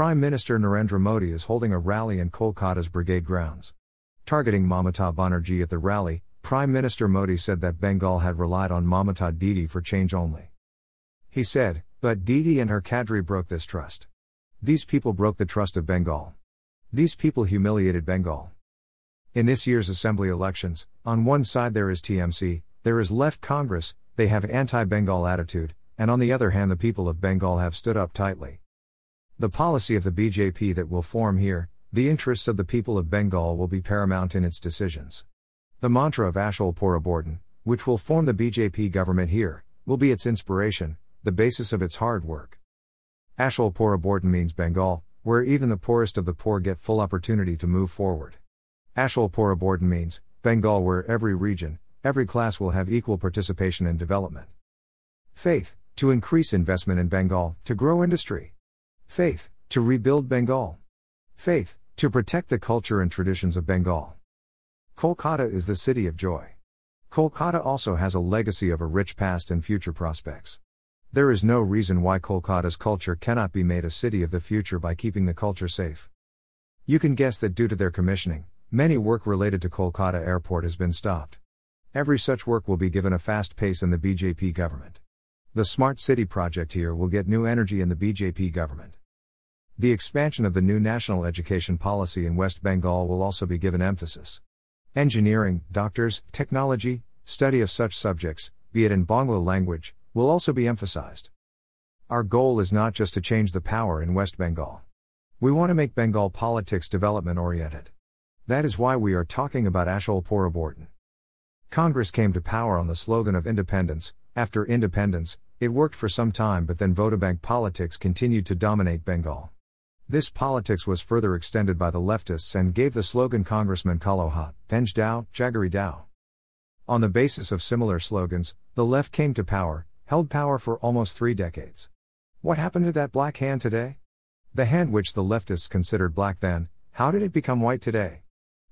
Prime Minister Narendra Modi is holding a rally in Kolkata's Brigade grounds. Targeting Mamata Banerjee at the rally, Prime Minister Modi said that Bengal had relied on Mamata Didi for change only. He said, but Didi and her cadre broke this trust. These people broke the trust of Bengal. These people humiliated Bengal. In this year's assembly elections, on one side there is TMC, there is left Congress, they have anti Bengal attitude, and on the other hand, the people of Bengal have stood up tightly. The policy of the BJP that will form here, the interests of the people of Bengal will be paramount in its decisions. The mantra of Achal Pooribordhan, which will form the BJP government here, will be its inspiration, the basis of its hard work. Achal Pooribordhan means Bengal, where even the poorest of the poor get full opportunity to move forward. Achal Pooribordhan means Bengal, where every region, every class will have equal participation in development. Faith, to increase investment in Bengal, to grow industry. Faith, to rebuild Bengal. Faith, to protect the culture and traditions of Bengal. Kolkata is the city of joy. Kolkata also has a legacy of a rich past and future prospects. There is no reason why Kolkata's culture cannot be made a city of the future by keeping the culture safe. You can guess that due to their commissioning, many work related to Kolkata airport has been stopped. Every such work will be given a fast pace in the BJP government. The Smart City project here will get new energy in the BJP government. The expansion of the new national education policy in West Bengal will also be given emphasis. Engineering, doctors, technology, study of such subjects, be it in Bangla language, will also be emphasized. Our goal is not just to change the power in West Bengal. We want to make Bengal politics development oriented. That is why we are talking about Achal Pooribordhan. Congress came to power on the slogan of independence. After independence, it worked for some time, but then vote-bank politics continued to dominate Bengal. This politics was further extended by the leftists and gave the slogan Congressman Kalohat, Penj Dao, Jagari Dao. On the basis of similar slogans, the left came to power, held power for almost three decades. What happened to that black hand today? The hand which the leftists considered black then, how did it become white today?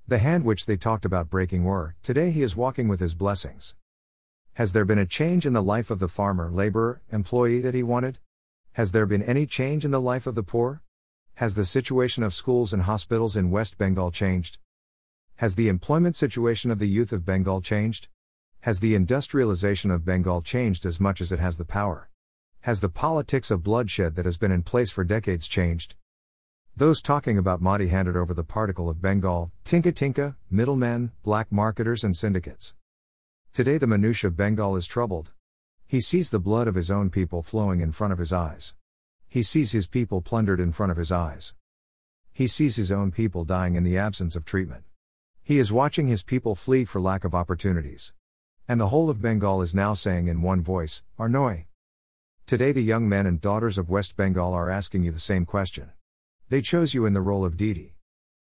The hand which they talked about breaking were, today he is walking with his blessings. Has there been a change in the life of the farmer, laborer, employee that he wanted? Has there been any change in the life of the poor? Has the situation of schools and hospitals in West Bengal changed? Has the employment situation of the youth of Bengal changed? Has the industrialization of Bengal changed as much as it has the power? Has the politics of bloodshed that has been in place for decades changed? Those talking about Modi handed over the particle of Bengal, Tinka Tinka, middlemen, black marketers, and syndicates. Today the Manush of Bengal is troubled. He sees the blood of his own people flowing in front of his eyes. He sees his people plundered in front of his eyes. He sees his own people dying in the absence of treatment. He is watching his people flee for lack of opportunities. And the whole of Bengal is now saying in one voice, Arnoy. Today, the young men and daughters of West Bengal are asking you the same question. They chose you in the role of Didi.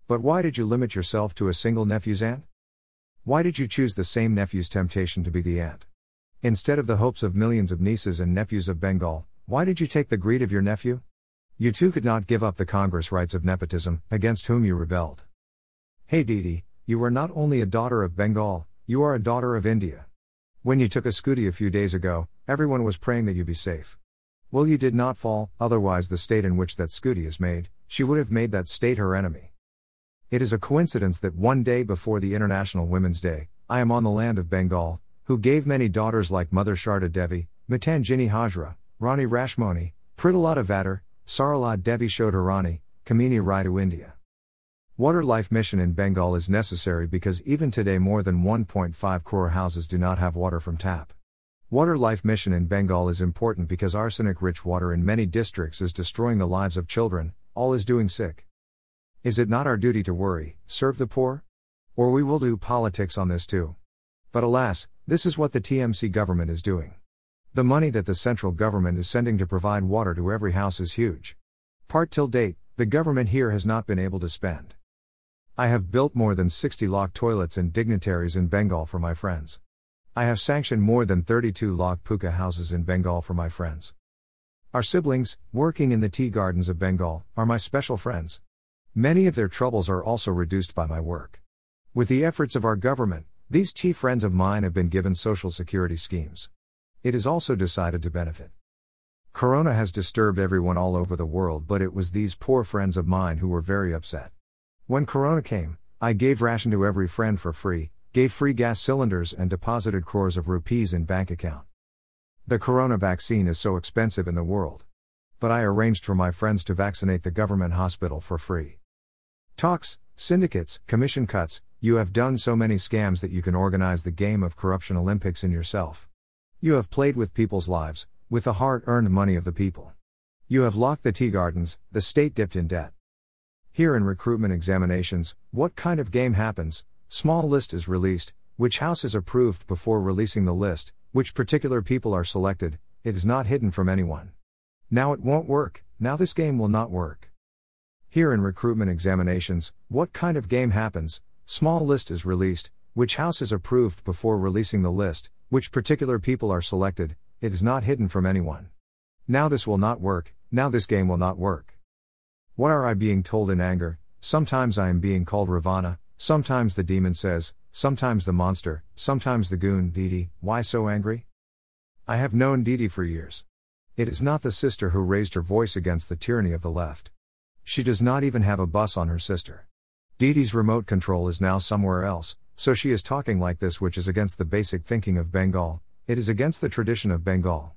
But why did you limit yourself to a single nephew's aunt? Why did you choose the same nephew's temptation to be the aunt? Instead of the hopes of millions of nieces and nephews of Bengal, why did you take the greed of your nephew? You too could not give up the Congress rights of nepotism, against whom you rebelled. Hey Didi, you are not only a daughter of Bengal, you are a daughter of India. When you took a scooty a few days ago, everyone was praying that you be safe. Well, you did not fall, otherwise, the state in which that scooty is made, she would have made that state her enemy. It is a coincidence that one day before the International Women's Day, I am on the land of Bengal, who gave many daughters like Mother Sharda Devi, Matangini Hazra, Rani Rashmoni, Pritilata Waddedar, Sarala Devi Chaudhurani, Kamini Rai to India. Water Life Mission in Bengal is necessary because even today more than 1.5 crore houses do not have water from tap. Water Life Mission in Bengal is important because arsenic rich water in many districts is destroying the lives of children, all is doing sick. Is it not our duty to worry, serve the poor? Or we will do politics on this too. But alas, this is what the TMC government is doing. The money that the central government is sending to provide water to every house is huge. Part till date, the government here has not been able to spend. I have built more than 60 lakh toilets and dignitaries in Bengal for my friends. I have sanctioned more than 32 lakh pucca houses in Bengal for my friends. Our siblings, working in the tea gardens of Bengal, are my special friends. Many of their troubles are also reduced by my work. With the efforts of our government, these tea friends of mine have been given social security schemes. It is also decided to benefit. Corona has disturbed everyone all over the world, but it was these poor friends of mine who were very upset. When Corona came, I gave ration to every friend for free, gave free gas cylinders, and deposited crores of rupees in bank account. The Corona vaccine is so expensive in the world. But I arranged for my friends to vaccinate the government hospital for free. Talks, syndicates, commission cuts, you have done so many scams that you can organize the game of corruption Olympics in yourself. You have played with people's lives, with the hard earned money of the people. You have locked the tea gardens, the state dipped in debt. Here in recruitment examinations, what kind of game happens? Small list is released, which house is approved before releasing the list, which particular people are selected, it is not hidden from anyone. Now it won't work, now this game will not work. Here in recruitment examinations, what kind of game happens? Small list is released, which house is approved before releasing the list, which particular people are selected, it is not hidden from anyone. Now this will not work, now this game will not work. What are I being told in anger? Sometimes I am being called Ravana, sometimes the demon says, sometimes the monster, sometimes the goon, Didi, why so angry? I have known Didi for years. It is not the sister who raised her voice against the tyranny of the left. She does not even have a bus on her sister. Didi's remote control is now somewhere else, so she is talking like this, which is against the basic thinking of Bengal, it is against the tradition of Bengal.